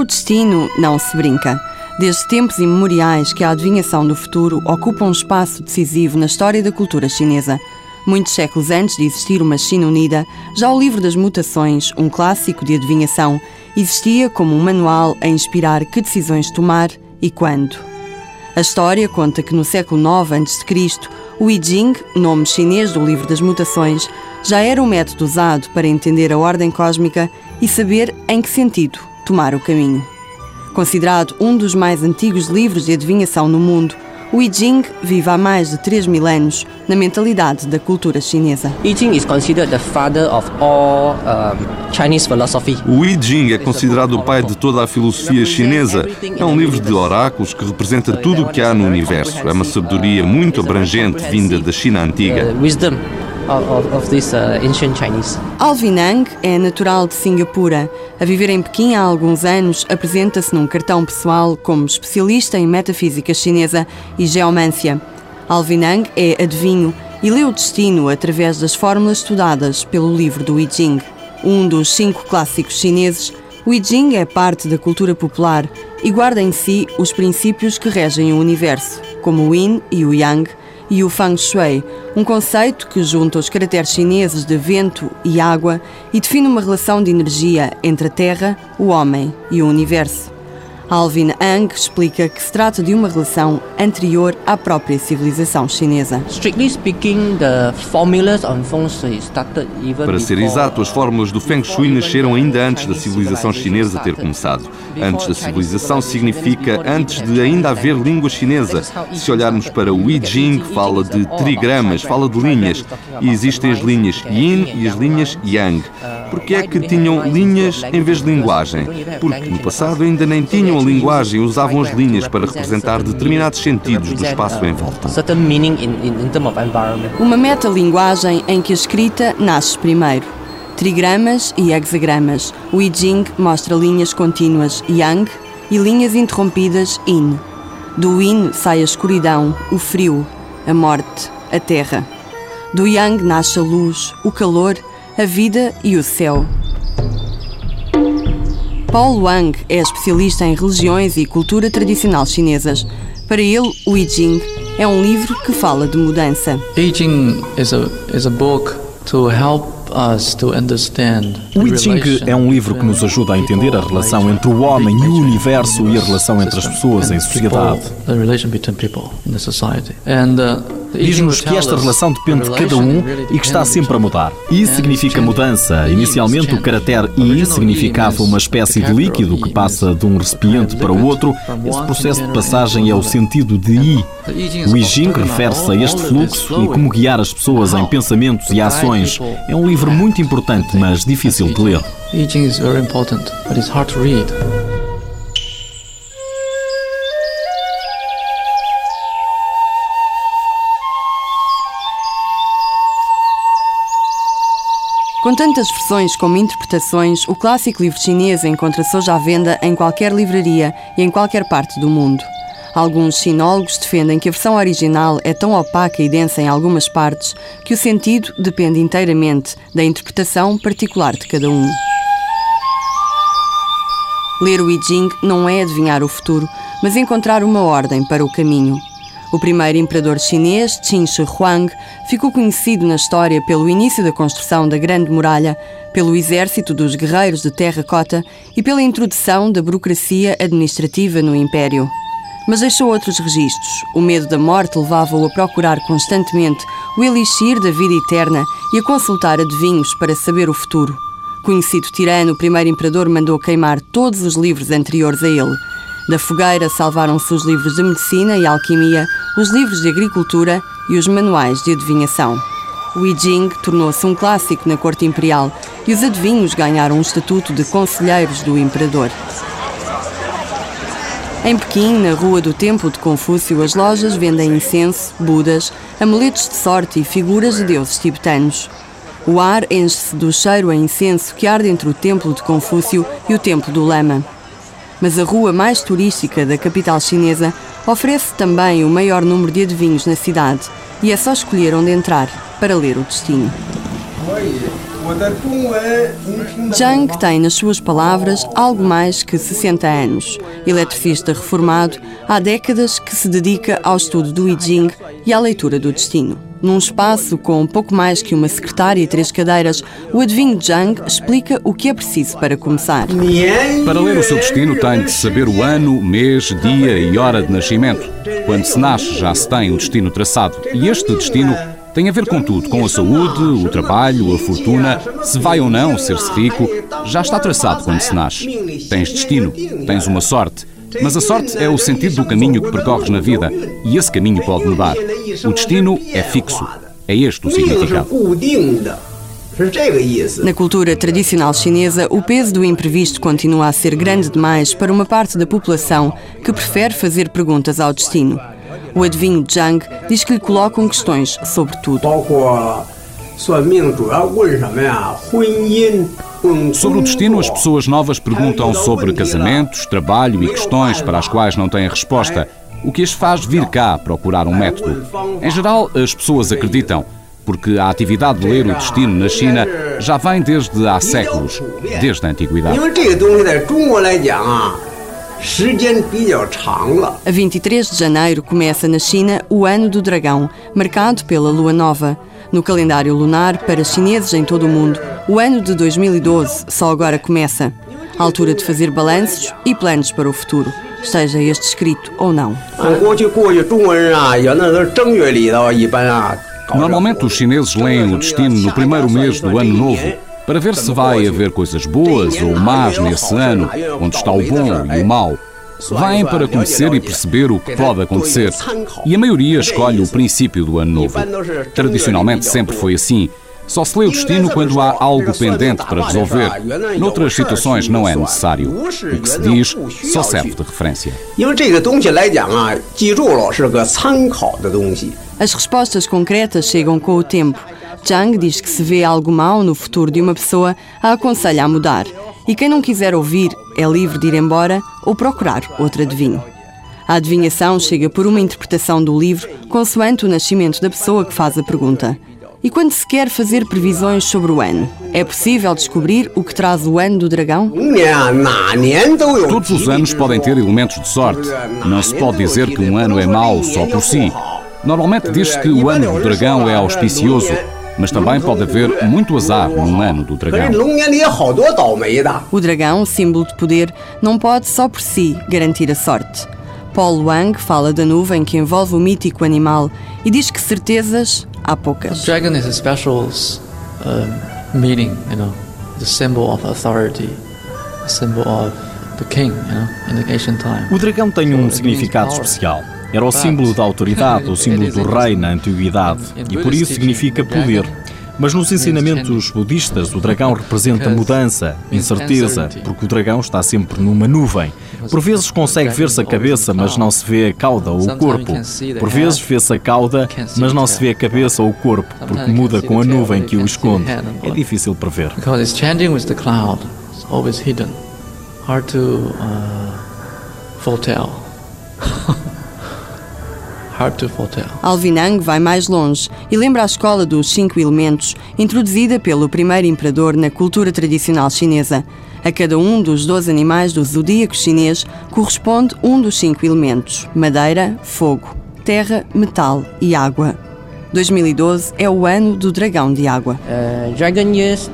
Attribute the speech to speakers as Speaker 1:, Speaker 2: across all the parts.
Speaker 1: O destino não se brinca. Desde tempos imemoriais que a adivinhação do futuro ocupa um espaço decisivo na história da cultura chinesa. Muitos séculos antes de existir uma China unida, já o livro das mutações, um clássico de adivinhação, existia como um manual a inspirar que decisões tomar e quando. A história conta que no século IX a.C., o I Ching, nome chinês do livro das mutações, já era um método usado para entender a ordem cósmica e saber em que sentido tomar o caminho. Considerado um dos mais antigos livros de adivinhação no mundo, o I Ching vive há mais de 3 mil anos na mentalidade da cultura chinesa.
Speaker 2: I Ching is considered the father of all um, Chinese philosophy.
Speaker 3: O I Ching é considerado o pai de toda a filosofia chinesa. É um livro de oráculos que representa tudo o que há no universo. É uma sabedoria muito abrangente vinda da China antiga.
Speaker 2: Uh, wisdom of, of this uh, ancient Chinese.
Speaker 1: É natural de Singapura. A viver em Pequim há alguns anos, apresenta-se num cartão pessoal como especialista em metafísica chinesa e geomância. Alvin Ang é adivinho e lê o destino através das fórmulas estudadas pelo livro do I Ching. Um dos cinco clássicos chineses, o I Ching é parte da cultura popular e guarda em si os princípios que regem o universo, como o Yin e o Yang, e o Feng Shui, um conceito que junta os caracteres chineses de vento e água e define uma relação de energia entre a Terra, o homem e o universo. Alvin Ang explica que se trata de uma relação anterior à própria civilização chinesa.
Speaker 2: Strictly speaking, the formulas on feng shui started even
Speaker 3: Para ser exato, as fórmulas do Feng Shui nasceram ainda antes da civilização chinesa ter começado. Antes da civilização significa antes de ainda haver língua chinesa. Se olharmos para o I Ching, fala de trigramas, fala de linhas. E existem as linhas Yin e as linhas Yang. Porque é que tinham linhas em vez de linguagem? Porque no passado ainda nem tinham a linguagem, usavam as linhas para representar determinados sentidos do espaço em volta.
Speaker 1: Uma metalinguagem em que a escrita nasce primeiro. Trigramas e hexagramas. O I Ching mostra linhas contínuas Yang e linhas interrompidas Yin. Do Yin sai a escuridão, o frio, a morte, a terra. Do Yang nasce a luz, o calor, a vida e o céu. Paul Wang é especialista em religiões e cultura tradicional chinesas. Para ele, o I Ching é um livro que fala de mudança.
Speaker 4: I Ching is a is a book to help.
Speaker 5: O I Ching é um livro que nos ajuda a entender a relação entre o homem e o universo e a relação entre as pessoas em sociedade. Diz-nos que esta relação depende de cada um e que está sempre a mudar. Isso significa mudança. Inicialmente, o caractere I significava uma espécie de líquido que passa de um recipiente para o outro. Esse processo de passagem é o sentido de I. O I Ching refere-se a este fluxo e como guiar as pessoas em pensamentos e ações. É um livro muito importante, mas difícil de ler.
Speaker 4: I Ching is very important, but it's hard to read.
Speaker 1: Com tantas versões como interpretações, o clássico livro chinês encontra-se hoje à venda em qualquer livraria e em qualquer parte do mundo. Alguns sinólogos defendem que a versão original é tão opaca e densa em algumas partes que o sentido depende inteiramente da interpretação particular de cada um. Ler o I Ching não é adivinhar o futuro, mas encontrar uma ordem para o caminho. O primeiro imperador chinês, Qin Shi Huang, ficou conhecido na história pelo início da construção da Grande Muralha, pelo exército dos guerreiros de terracota e pela introdução da burocracia administrativa no Império. Mas deixou outros registros. O medo da morte levava-o a procurar constantemente o elixir da vida eterna e a consultar adivinhos para saber o futuro. Conhecido tirano, o primeiro imperador mandou queimar todos os livros anteriores a ele. Da fogueira salvaram-se os livros de medicina e alquimia, os livros de agricultura e os manuais de adivinhação. O I Ching tornou-se um clássico na corte imperial e os adivinhos ganharam o estatuto de conselheiros do imperador. Em Pequim, na rua do Templo de Confúcio, as lojas vendem incenso, budas, amuletos de sorte e figuras de deuses tibetanos. O ar enche-se do cheiro a incenso que arde entre o Templo de Confúcio e o Templo do Lama. Mas a rua mais turística da capital chinesa oferece também o maior número de adivinhos na cidade e é só escolher onde entrar para ler o destino. Zhang tem nas suas palavras algo mais que 60 anos. Eletricista reformado, há décadas que se dedica ao estudo do I Ching e à leitura do destino. Num espaço com pouco mais que uma secretária e três cadeiras, o adivinho Zhang explica o que é preciso para começar.
Speaker 6: Para ler o seu destino, tem de saber o ano, mês, dia e hora de nascimento. Quando se nasce, já se tem o destino traçado. E este destino tem a ver com tudo, com a saúde, o trabalho, a fortuna, se vai ou não ser-se rico, já está traçado quando se nasce. Tens destino, tens uma sorte. Mas a sorte é o sentido do caminho que percorres na vida e esse caminho pode mudar. O destino é fixo. É este o significado.
Speaker 1: Na cultura tradicional chinesa, o peso do imprevisto continua a ser grande demais para uma parte da população que prefere fazer perguntas ao destino. O adivinho Zhang diz que lhe colocam questões sobre tudo.
Speaker 6: Sobre o destino, as pessoas novas perguntam sobre casamentos, trabalho e questões para as quais não têm resposta, o que as faz vir cá procurar um método. Em geral, as pessoas acreditam, porque a atividade de ler o destino na China já vem desde há séculos, desde a antiguidade.
Speaker 1: A 23 de janeiro começa na China o Ano do Dragão, marcado pela Lua Nova. No calendário lunar, para chineses em todo o mundo, o ano de 2012 só agora começa. A altura de fazer balanços e planos para o futuro, esteja este escrito ou não.
Speaker 6: Normalmente os chineses leem o destino no primeiro mês do ano novo para ver se vai haver coisas boas ou más nesse ano, onde está o bom e o mau. Vêm para conhecer e perceber o que pode acontecer. E a maioria escolhe o princípio do ano novo. Tradicionalmente sempre foi assim. Só se lê o destino quando há algo pendente para resolver. Noutras situações não é necessário. O que se diz só serve de referência.
Speaker 1: As respostas concretas chegam com o tempo. Zhang diz que se vê algo mau no futuro de uma pessoa, a aconselha a mudar. E quem não quiser ouvir é livre de ir embora ou procurar outro adivinho. A adivinhação chega por uma interpretação do livro consoante o nascimento da pessoa que faz a pergunta. E quando se quer fazer previsões sobre o ano, é possível descobrir o que traz o ano do dragão?
Speaker 6: Todos os anos podem ter elementos de sorte. Não se pode dizer que um ano é mau só por si. Normalmente diz-se que o ano do dragão é auspicioso, mas também pode haver muito azar num ano do dragão.
Speaker 1: O dragão, símbolo de poder, não pode só por si garantir a sorte. Paul Wang fala da nuvem que envolve o mítico animal e diz que certezas há poucas.
Speaker 4: Dragon is a special uh, meaning, you know, the symbol of authority, a symbol of the king, you know, in the ancient time.
Speaker 5: O dragão tem um significado especial. Era o símbolo da autoridade, o símbolo do rei na antiguidade, e por isso significa poder. Mas nos ensinamentos budistas, o dragão representa mudança, incerteza, porque o dragão está sempre numa nuvem. Por vezes consegue ver-se a cabeça, mas não se vê a cauda ou o corpo. Por vezes vê-se a cauda, mas não se vê a cabeça ou o corpo, porque muda com a nuvem que o esconde. É difícil prever.
Speaker 4: Because it's changing with the cloud, it's always hidden. Hard to uh, foretell.
Speaker 1: Alvinang vai mais longe e lembra a escola dos cinco elementos, introduzida pelo primeiro imperador na cultura tradicional chinesa. A cada um dos 12 animais do zodíaco chinês corresponde um dos cinco elementos: madeira, fogo, terra, metal e água. 2012 é o ano do dragão de água.
Speaker 2: Uh, dragon years,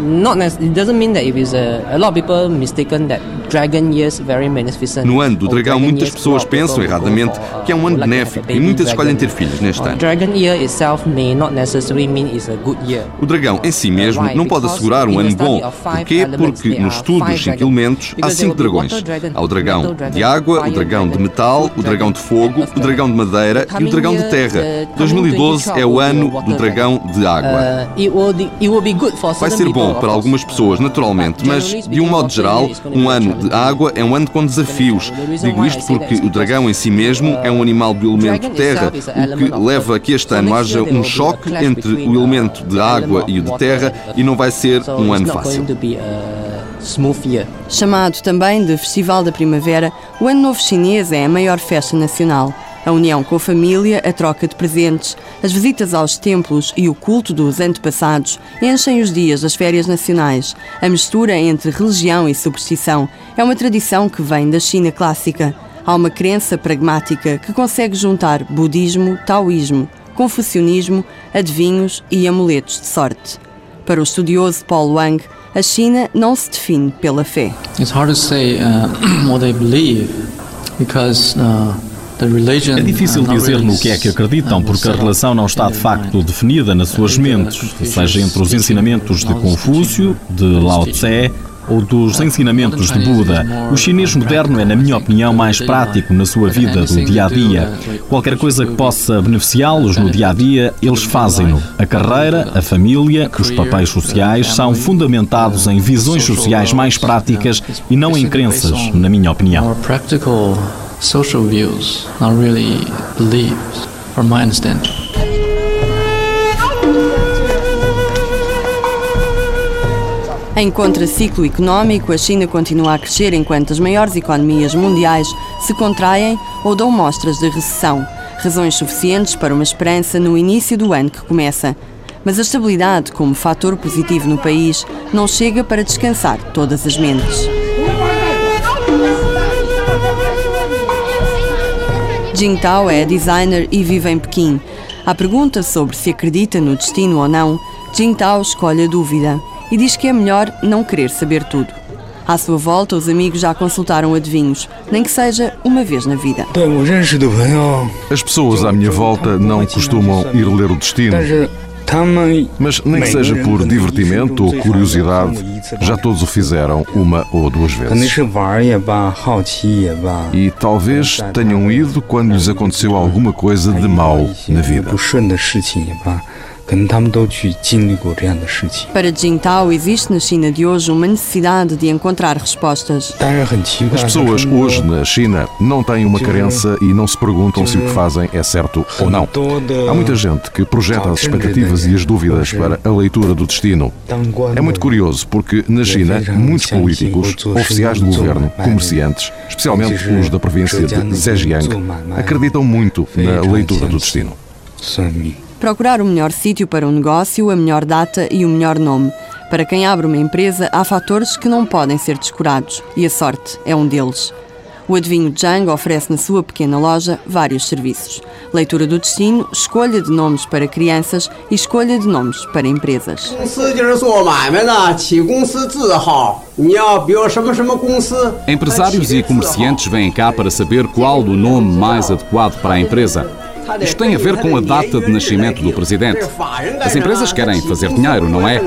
Speaker 2: not it doesn't mean that if it's a, a lot of people mistaken that
Speaker 3: No ano do
Speaker 2: Or
Speaker 3: dragão, muitas pessoas pensam erradamente que é um ano
Speaker 2: uh,
Speaker 3: benéfico e muitas escolhem ter filhos neste
Speaker 2: Uh,
Speaker 3: ano. O dragão em si mesmo não pode assegurar um ano bom. Porquê? Porque no estudo dos cinco elementos há cinco dragões. Há o dragão de água, o dragão de metal, o dragão de fogo, o dragão de madeira e o dragão de terra. 2012 é o ano do dragão de água.
Speaker 2: Uh,
Speaker 3: Vai ser bom para algumas pessoas, naturalmente, mas de um modo geral, um ano de água é um ano com desafios. Digo isto porque o dragão em si mesmo é um animal do elemento terra, o que leva a que este ano haja um choque entre o elemento de água e o de terra e não vai ser um ano fácil.
Speaker 1: Chamado também de Festival da Primavera, o Ano Novo Chinês é a maior festa nacional. A união com a família, a troca de presentes, as visitas aos templos e o culto dos antepassados enchem os dias das férias nacionais. A mistura entre religião e superstição é uma tradição que vem da China clássica. Há uma crença pragmática que consegue juntar budismo, taoísmo, confucionismo, adivinhos e amuletos de sorte. Para o estudioso Paul Wang, a China não se define pela fé.
Speaker 4: It's hard to say uh, what they believe because uh,
Speaker 5: é difícil dizer no que é que acreditam, porque a relação não está de facto definida nas suas mentes, seja entre os ensinamentos de Confúcio, de Lao Tse ou dos ensinamentos de Buda. O chinês moderno é, na minha opinião, mais prático na sua vida do dia a dia. Qualquer coisa que possa beneficiá-los no dia a dia, eles fazem-no. A carreira, a família, os papéis sociais são fundamentados em visões sociais mais práticas e não em crenças, na minha opinião
Speaker 4: social views, not really beliefs, from my understanding.
Speaker 1: Em contraciclo económico, a China continua a crescer enquanto as maiores economias mundiais se contraem ou dão mostras de recessão, razões suficientes para uma esperança no início do ano que começa. Mas a estabilidade como fator positivo no país não chega para descansar todas as mentes. Jingtao é designer e vive em Pequim. À pergunta sobre se acredita no destino ou não, Jingtao escolhe a dúvida e diz que é melhor não querer saber tudo. À sua volta, os amigos já consultaram adivinhos, nem que seja uma vez na vida.
Speaker 3: As pessoas à minha volta não costumam ir ler o destino. Mas nem que seja por divertimento ou curiosidade, já todos o fizeram uma ou duas vezes. E talvez tenham ido quando lhes aconteceu alguma coisa de mal na vida.
Speaker 1: Para Jingtao, existe na China de hoje uma necessidade de encontrar respostas.
Speaker 3: As pessoas hoje na China não têm uma crença e não se perguntam se o que fazem é certo ou não. Há muita gente que projeta as expectativas e as dúvidas para a leitura do destino. É muito curioso porque na China muitos políticos, oficiais do governo, comerciantes, especialmente os da província de Zhejiang, acreditam muito na leitura do destino
Speaker 1: procurar o melhor sítio para um negócio, a melhor data e o melhor nome. Para quem abre uma empresa, há fatores que não podem ser descurados e a sorte é um deles. O adivinho Zhang oferece na sua pequena loja vários serviços: leitura do destino, escolha de nomes para crianças e escolha de nomes para empresas.
Speaker 6: Empresários e comerciantes vêm cá para saber qual o nome mais adequado para a empresa. Isto tem a ver com a data de nascimento do presidente. As empresas querem fazer dinheiro, não é?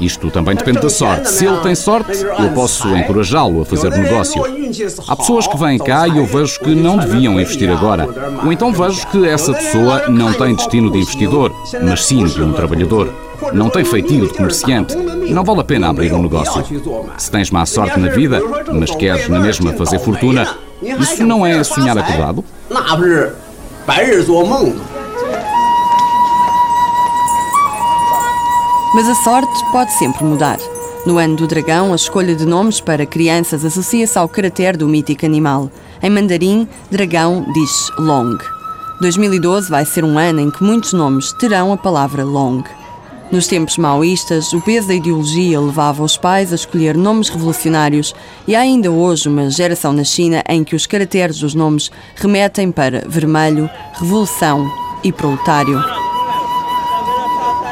Speaker 6: Isto também depende da sorte. Se ele tem sorte, eu posso encorajá-lo a fazer negócio. Há pessoas que vêm cá e eu vejo que não deviam investir agora. Ou então vejo que essa pessoa não tem destino de investidor, mas sim de um trabalhador. Não tem feitio de comerciante. Não vale a pena abrir um negócio. Se tens má sorte na vida, mas queres na mesma fazer fortuna, isso não é sonhar acordado?
Speaker 1: Mas a sorte pode sempre mudar. No ano do dragão, a escolha de nomes para crianças associa-se ao caráter do mítico animal. Em mandarim, dragão diz long. 2012 vai ser um ano em que muitos nomes terão a palavra long. Nos tempos maoístas, o peso da ideologia levava os pais a escolher nomes revolucionários e há ainda hoje uma geração na China em que os caracteres dos nomes remetem para vermelho, revolução e proletário.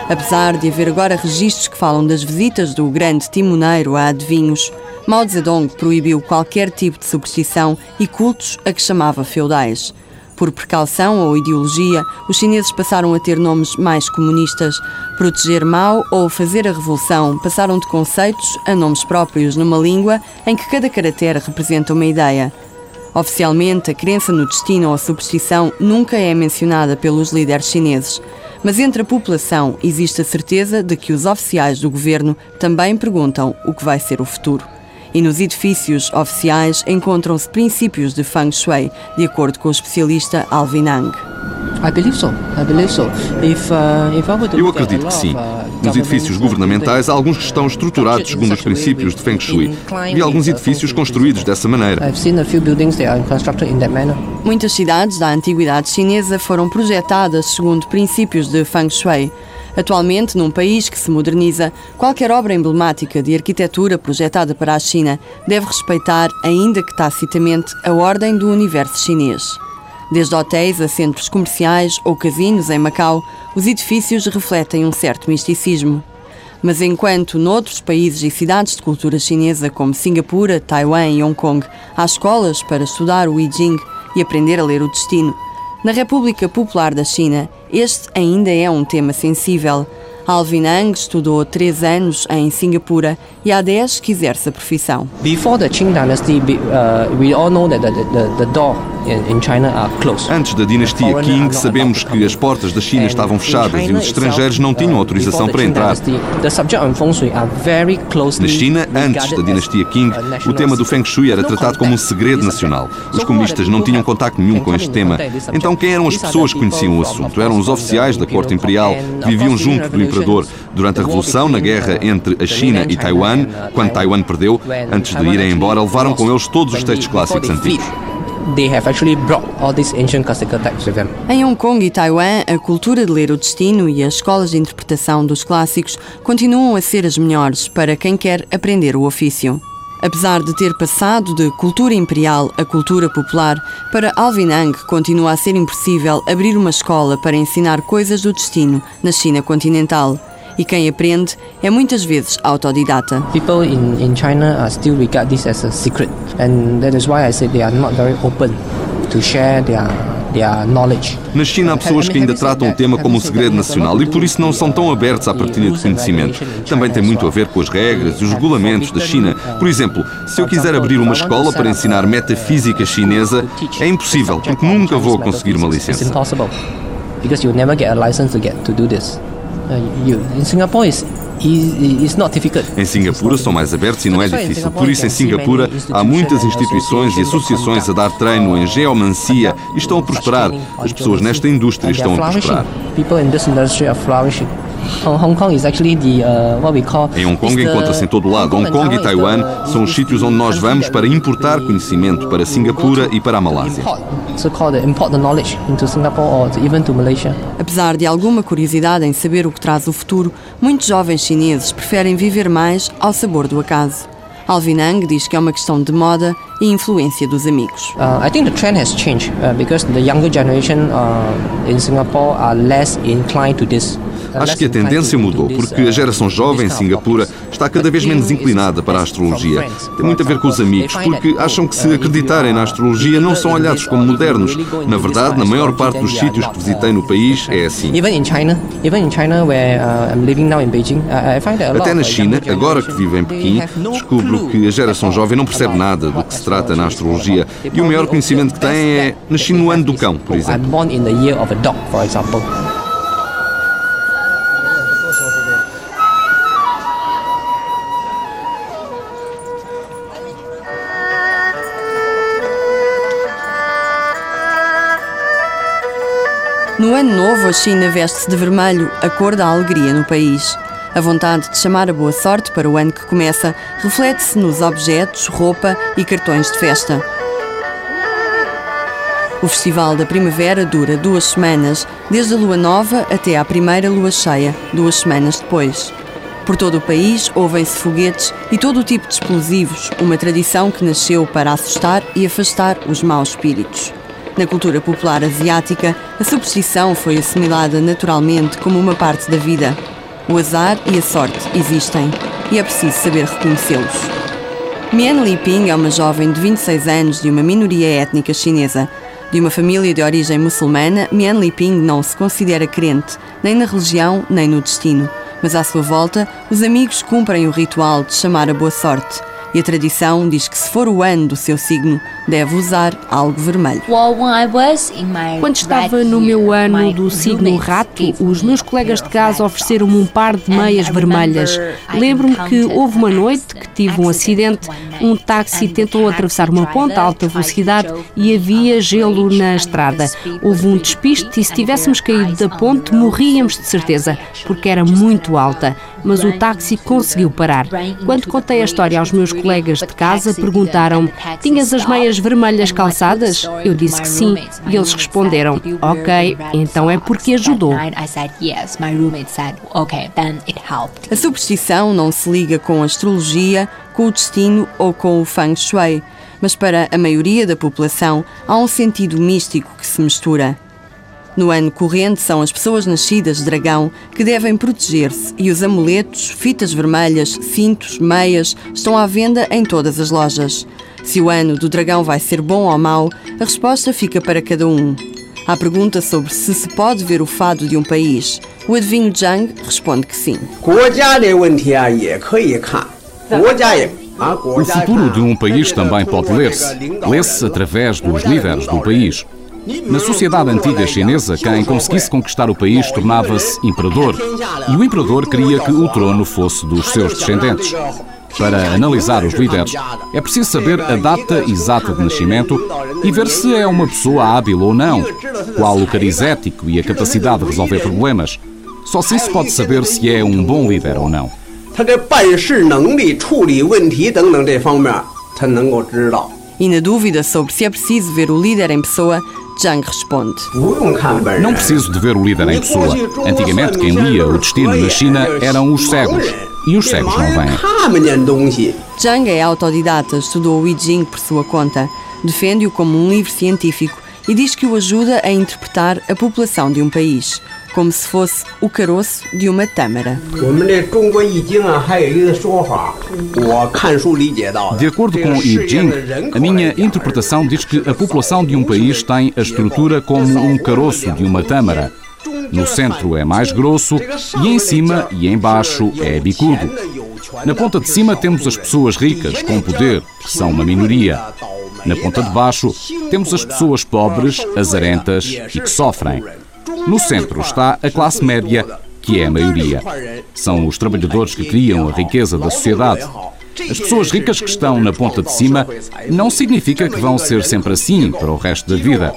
Speaker 1: Apesar de haver agora registros que falam das visitas do grande timoneiro a adivinhos, Mao Zedong proibiu qualquer tipo de superstição e cultos a que chamava feudais. Por precaução ou ideologia, os chineses passaram a ter nomes mais comunistas. Proteger Mao ou fazer a revolução passaram de conceitos a nomes próprios numa língua em que cada caractere representa uma ideia. Oficialmente, a crença no destino ou a superstição nunca é mencionada pelos líderes chineses. Mas entre a população existe a certeza de que os oficiais do governo também perguntam o que vai ser o futuro e nos edifícios oficiais encontram-se princípios de Feng Shui, de acordo com o especialista Alvin Ang.
Speaker 2: Uh,
Speaker 3: Eu acredito que sim.
Speaker 2: uh,
Speaker 3: Nos edifícios governamentais há alguns que estão estruturados segundo os princípios de Feng Shui. Vi alguns edifícios construídos dessa maneira.
Speaker 2: I've seen a few buildings that are constructed in that manner.
Speaker 1: Muitas cidades da antiguidade chinesa foram projetadas segundo princípios de Feng Shui. Atualmente, num país que se moderniza, qualquer obra emblemática de arquitetura projetada para a China deve respeitar, ainda que tacitamente, a ordem do universo chinês. Desde hotéis a centros comerciais ou casinos em Macau, os edifícios refletem um certo misticismo. Mas enquanto noutros países e cidades de cultura chinesa como Singapura, Taiwan e Hong Kong há escolas para estudar o I Ching e aprender a ler o destino, na República Popular da China este ainda é um tema sensível. Alvin Ang estudou três anos em Singapura e há 10 que exerce a profissão.
Speaker 2: Before the Qing dynasty, uh, we all know that the, the, the door
Speaker 3: Antes da dinastia Qing, sabemos que as portas da China estavam fechadas e os estrangeiros não tinham autorização para entrar. Na China, antes da dinastia Qing, o tema do Feng Shui era tratado como um segredo nacional. Os comunistas não tinham contacto nenhum com este tema. Então, quem eram as pessoas que conheciam o assunto? Eram os oficiais da corte imperial que viviam junto do imperador. Durante a Revolução, na guerra entre a China e Taiwan, quando Taiwan perdeu, antes de irem embora, levaram com eles todos os textos clássicos antigos.
Speaker 2: They have actually brought all these ancient classical texts with them.
Speaker 1: Em Hong Kong e Taiwan, a cultura de ler o destino e as escolas de interpretação dos clássicos continuam a ser as melhores para quem quer aprender o ofício. Apesar de ter passado de cultura imperial a cultura popular, para Alvin Ang continua a ser impossível abrir uma escola para ensinar coisas do destino na China continental. E quem aprende é muitas vezes autodidata.
Speaker 2: People in, in China uh, still regard this as a secret, and that is why I say they are not very open to share their.
Speaker 3: Na China há pessoas que ainda tratam o tema como um segredo nacional e por isso não são tão abertos à partilha de conhecimento. Também tem muito a ver com as regras e os regulamentos da China. Por exemplo, se eu quiser abrir uma escola para ensinar metafísica chinesa, é impossível, porque nunca vou conseguir uma licença.
Speaker 2: Impossible because you'll never get a license to get to do this. You, in Singapore, it's, easy, it's not difficult.
Speaker 3: Em Singapura são mais abertos e não é difícil. Por isso, em Singapura, há muitas instituições e associações a dar treino em geomancia e estão a prosperar. As pessoas nesta indústria estão a prosperar.
Speaker 2: Hong Kong is actually the uh, what we call.
Speaker 3: Em Hong Kong encontra-se em todo lado. Hong Kong e Taiwan são os sítios onde nós vamos para importar conhecimento para Singapura e para a Malásia.
Speaker 2: Import, so-called import the knowledge into Singapore or to- even to Malaysia.
Speaker 1: Apesar de alguma curiosidade em saber o que traz o futuro, muitos jovens chineses preferem viver mais ao sabor do acaso. Alvin Ang diz que é uma questão de moda e influência dos amigos.
Speaker 2: Uh, I think the trend has changed uh, because the younger generation uh, in Singapore are less inclined to this. Uh,
Speaker 3: Acho que a tendência mudou, porque
Speaker 2: uh,
Speaker 3: a geração jovem em Singapura está cada vez menos inclinada para a astrologia. Tem muito a ver com os amigos, porque acham que se acreditarem na astrologia não são olhados como modernos. Na verdade, na maior parte dos sítios que visitei no país é assim.
Speaker 2: Even in China, even in China where uh,
Speaker 3: Até na
Speaker 2: uh,
Speaker 3: China, agora que vivo em Pequim, descubro que a geração jovem não percebe nada do que se trata na astrologia e o maior conhecimento que tem é nasci no ano do cão, por exemplo.
Speaker 1: Ano novo, a China veste-se de vermelho, a cor da alegria no país. A vontade de chamar a boa sorte para o ano que começa reflete-se nos objetos, roupa e cartões de festa. O Festival da Primavera dura duas semanas, desde a lua nova até à primeira lua cheia, duas semanas depois. Por todo o país ouvem-se foguetes e todo o tipo de explosivos, uma tradição que nasceu para assustar e afastar os maus espíritos. Na cultura popular asiática, a superstição foi assimilada naturalmente como uma parte da vida. O azar e a sorte existem e é preciso saber reconhecê-los. Mian Liping é uma jovem de 26 anos de uma minoria étnica chinesa. De uma família de origem muçulmana, Mian Liping não se considera crente, nem na religião, nem no destino. Mas à sua volta, os amigos cumprem o ritual de chamar a boa sorte. E a tradição diz que se for o ano do seu signo, deve usar algo vermelho.
Speaker 7: Quando
Speaker 8: estava no meu ano do signo rato,
Speaker 7: os meus colegas de casa ofereceram-me um par de meias vermelhas. Lembro-me que houve uma noite que tive um acidente, um táxi tentou atravessar uma ponte a alta velocidade e havia gelo na estrada. Houve um despiste e se tivéssemos caído da ponte morríamos de certeza, porque era muito alta. Mas o táxi conseguiu parar. Quando contei a história aos meus colegas de casa, perguntaram-me: Tinhas as meias vermelhas calçadas? Eu disse que sim. E eles responderam: Ok, então é porque ajudou.
Speaker 1: A superstição não se liga com a astrologia, com o destino ou com o feng shui, mas para a maioria da população há um sentido místico que se mistura. No ano corrente, são as pessoas nascidas de dragão que devem proteger-se e os amuletos, fitas vermelhas, cintos, meias estão à venda em todas as lojas. Se o ano do dragão vai ser bom ou mau, a resposta fica para cada um. À pergunta sobre se se pode ver o fado de um país, o adivinho Zhang responde que sim.
Speaker 6: O futuro de um país também pode ler-se. Lê-se através dos líderes do país. Na sociedade antiga chinesa, quem conseguisse conquistar o país tornava-se imperador. E o imperador queria que o trono fosse dos seus descendentes. Para analisar os líderes, é preciso saber a data exata de nascimento e ver se é uma pessoa hábil ou não, qual o cariz ético e a capacidade de resolver problemas. Só assim se pode saber se é um bom líder ou não.
Speaker 1: E na dúvida sobre se é preciso ver o líder em pessoa, Zhang responde:
Speaker 6: Não preciso de ver o líder em pessoa. Antigamente, quem lia o destino na China eram os cegos e os cegos não vêm.
Speaker 8: Ah,
Speaker 1: Zhang é autodidata, estudou o I Ching por sua conta, defende-o como um livro científico e diz que o ajuda a interpretar a população de um país, como se fosse o caroço de uma tâmara.
Speaker 6: De acordo com I Ching, a minha interpretação diz que a população de um país tem a estrutura como um caroço de uma tâmara. No centro é mais grosso e em cima e em baixo é bicudo. Na ponta de cima temos as pessoas ricas, com poder, que são uma minoria. Na ponta de baixo temos as pessoas pobres, azarentas e que sofrem. No centro está a classe média, que é a maioria. São os trabalhadores que criam a riqueza da sociedade. As pessoas ricas que estão na ponta de cima não significa que vão ser sempre assim para o resto da vida.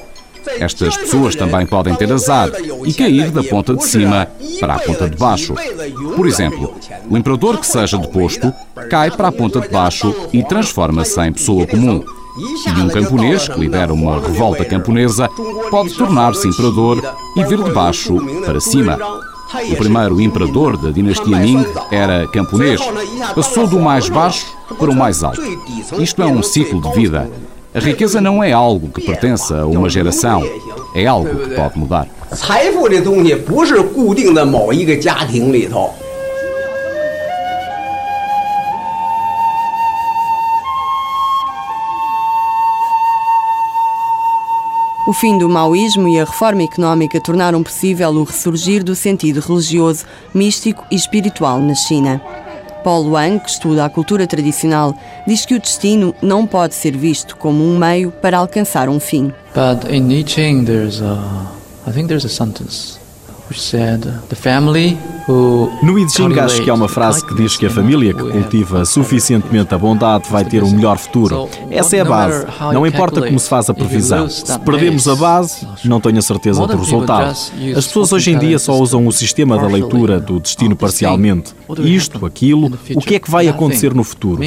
Speaker 6: Estas pessoas também podem ter azar e cair da ponta de cima para a ponta de baixo. Por exemplo, o imperador que seja deposto cai para a ponta de baixo e transforma-se em pessoa comum. E um camponês que lidera uma revolta camponesa pode tornar-se imperador e vir de baixo para cima. O primeiro imperador da dinastia Ming era camponês. Passou do mais baixo para o mais alto. Isto é um ciclo de vida. A riqueza não é algo que pertença a uma geração, é algo que pode mudar.
Speaker 1: O fim do maoísmo e a reforma económica tornaram possível o ressurgir do sentido religioso, místico e espiritual na China. Paul Wang, que estuda a cultura tradicional, diz que o destino não pode ser visto como um meio para alcançar um fim.
Speaker 4: But in I think there's a sentence
Speaker 5: No I Ching acho que há uma frase que diz que a família que cultiva suficientemente a bondade vai ter um melhor futuro. Essa é a base. Não importa como se faz a previsão. Se perdemos a base, não tenho a certeza do resultado. As pessoas hoje em dia só usam o sistema da leitura do destino parcialmente. Isto, aquilo, o que é que vai acontecer no futuro?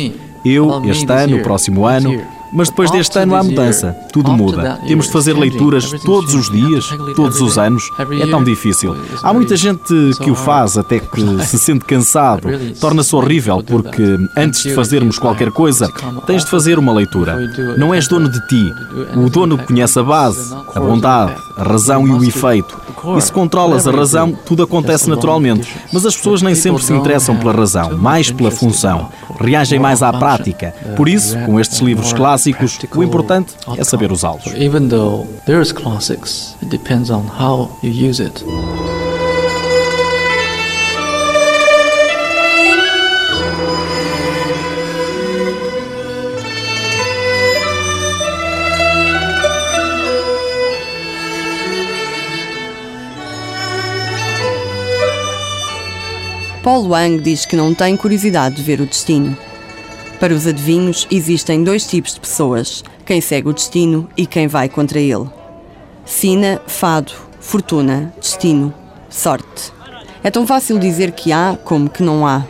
Speaker 5: Eu, este ano, o próximo ano. Mas depois deste ano há mudança, tudo muda. Temos de fazer leituras todos os dias, todos os anos. É tão difícil. Há muita gente que o faz até que se sente cansado. Torna-se horrível porque antes de fazermos qualquer coisa, tens de fazer uma leitura. Não és dono de ti. O dono conhece a base, a bondade, a razão e o efeito. E se controlas a razão, tudo acontece naturalmente. Mas as pessoas nem sempre se interessam pela razão, mais pela função. Reagem mais à prática. Por isso, com estes livros clássicos, o importante é saber usá-los.
Speaker 4: Even though there's classics, it depends on how you use it.
Speaker 1: Paul Wang diz que não tem curiosidade de ver o destino. Para os adivinhos, existem dois tipos de pessoas: quem segue o destino e quem vai contra ele. Sina, fado, fortuna, destino, sorte. É tão fácil dizer que há como que não há.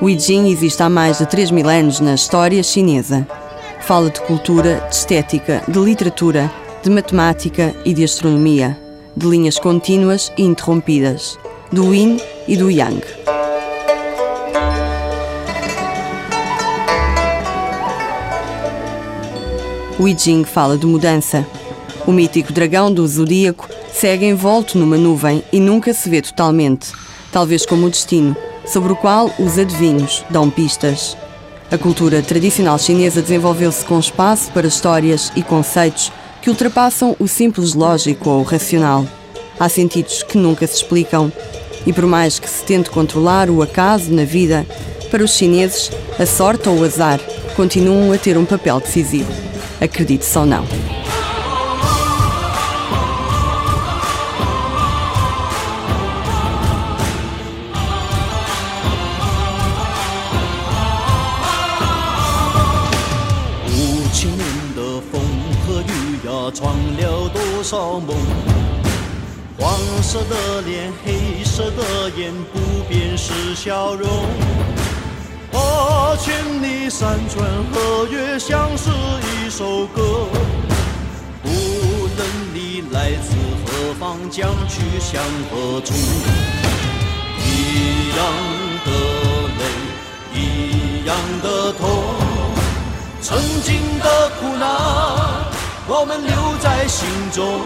Speaker 1: O I existe há mais de 3 mil anos na história chinesa. Fala de cultura, de estética, de literatura, de matemática e de astronomia, de linhas contínuas e interrompidas, do Yin e do Yang. O I Ching fala de mudança. O mítico dragão do zodíaco segue envolto numa nuvem e nunca se vê totalmente, talvez como o destino, sobre o qual os adivinhos dão pistas. A cultura tradicional chinesa desenvolveu-se com espaço para histórias e conceitos que ultrapassam o simples lógico ou racional. Há sentidos que nunca se explicam. E por mais que se tente controlar o acaso na vida, para os chineses, a sorte ou o azar continuam a ter um papel decisivo. Acredite-se ou não.
Speaker 9: 少梦，黄色的脸， 色的眼，不变是笑容。八千里山川河岳，像是一首歌。不论你来自何方，将去向何处，一样的泪，一样的痛，曾经的苦难。我们留在心中，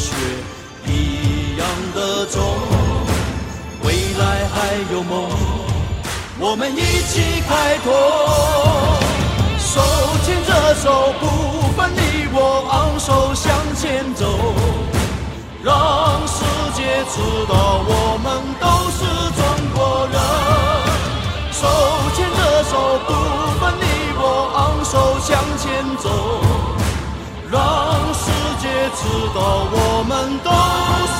Speaker 9: 雪，一样的种，未来还有梦，我们一起开拓。手牵着手，不分你我，昂首向前走，让世界知道我们都是中国人。手牵着手，不分你。我昂首向前走，让知道我们都。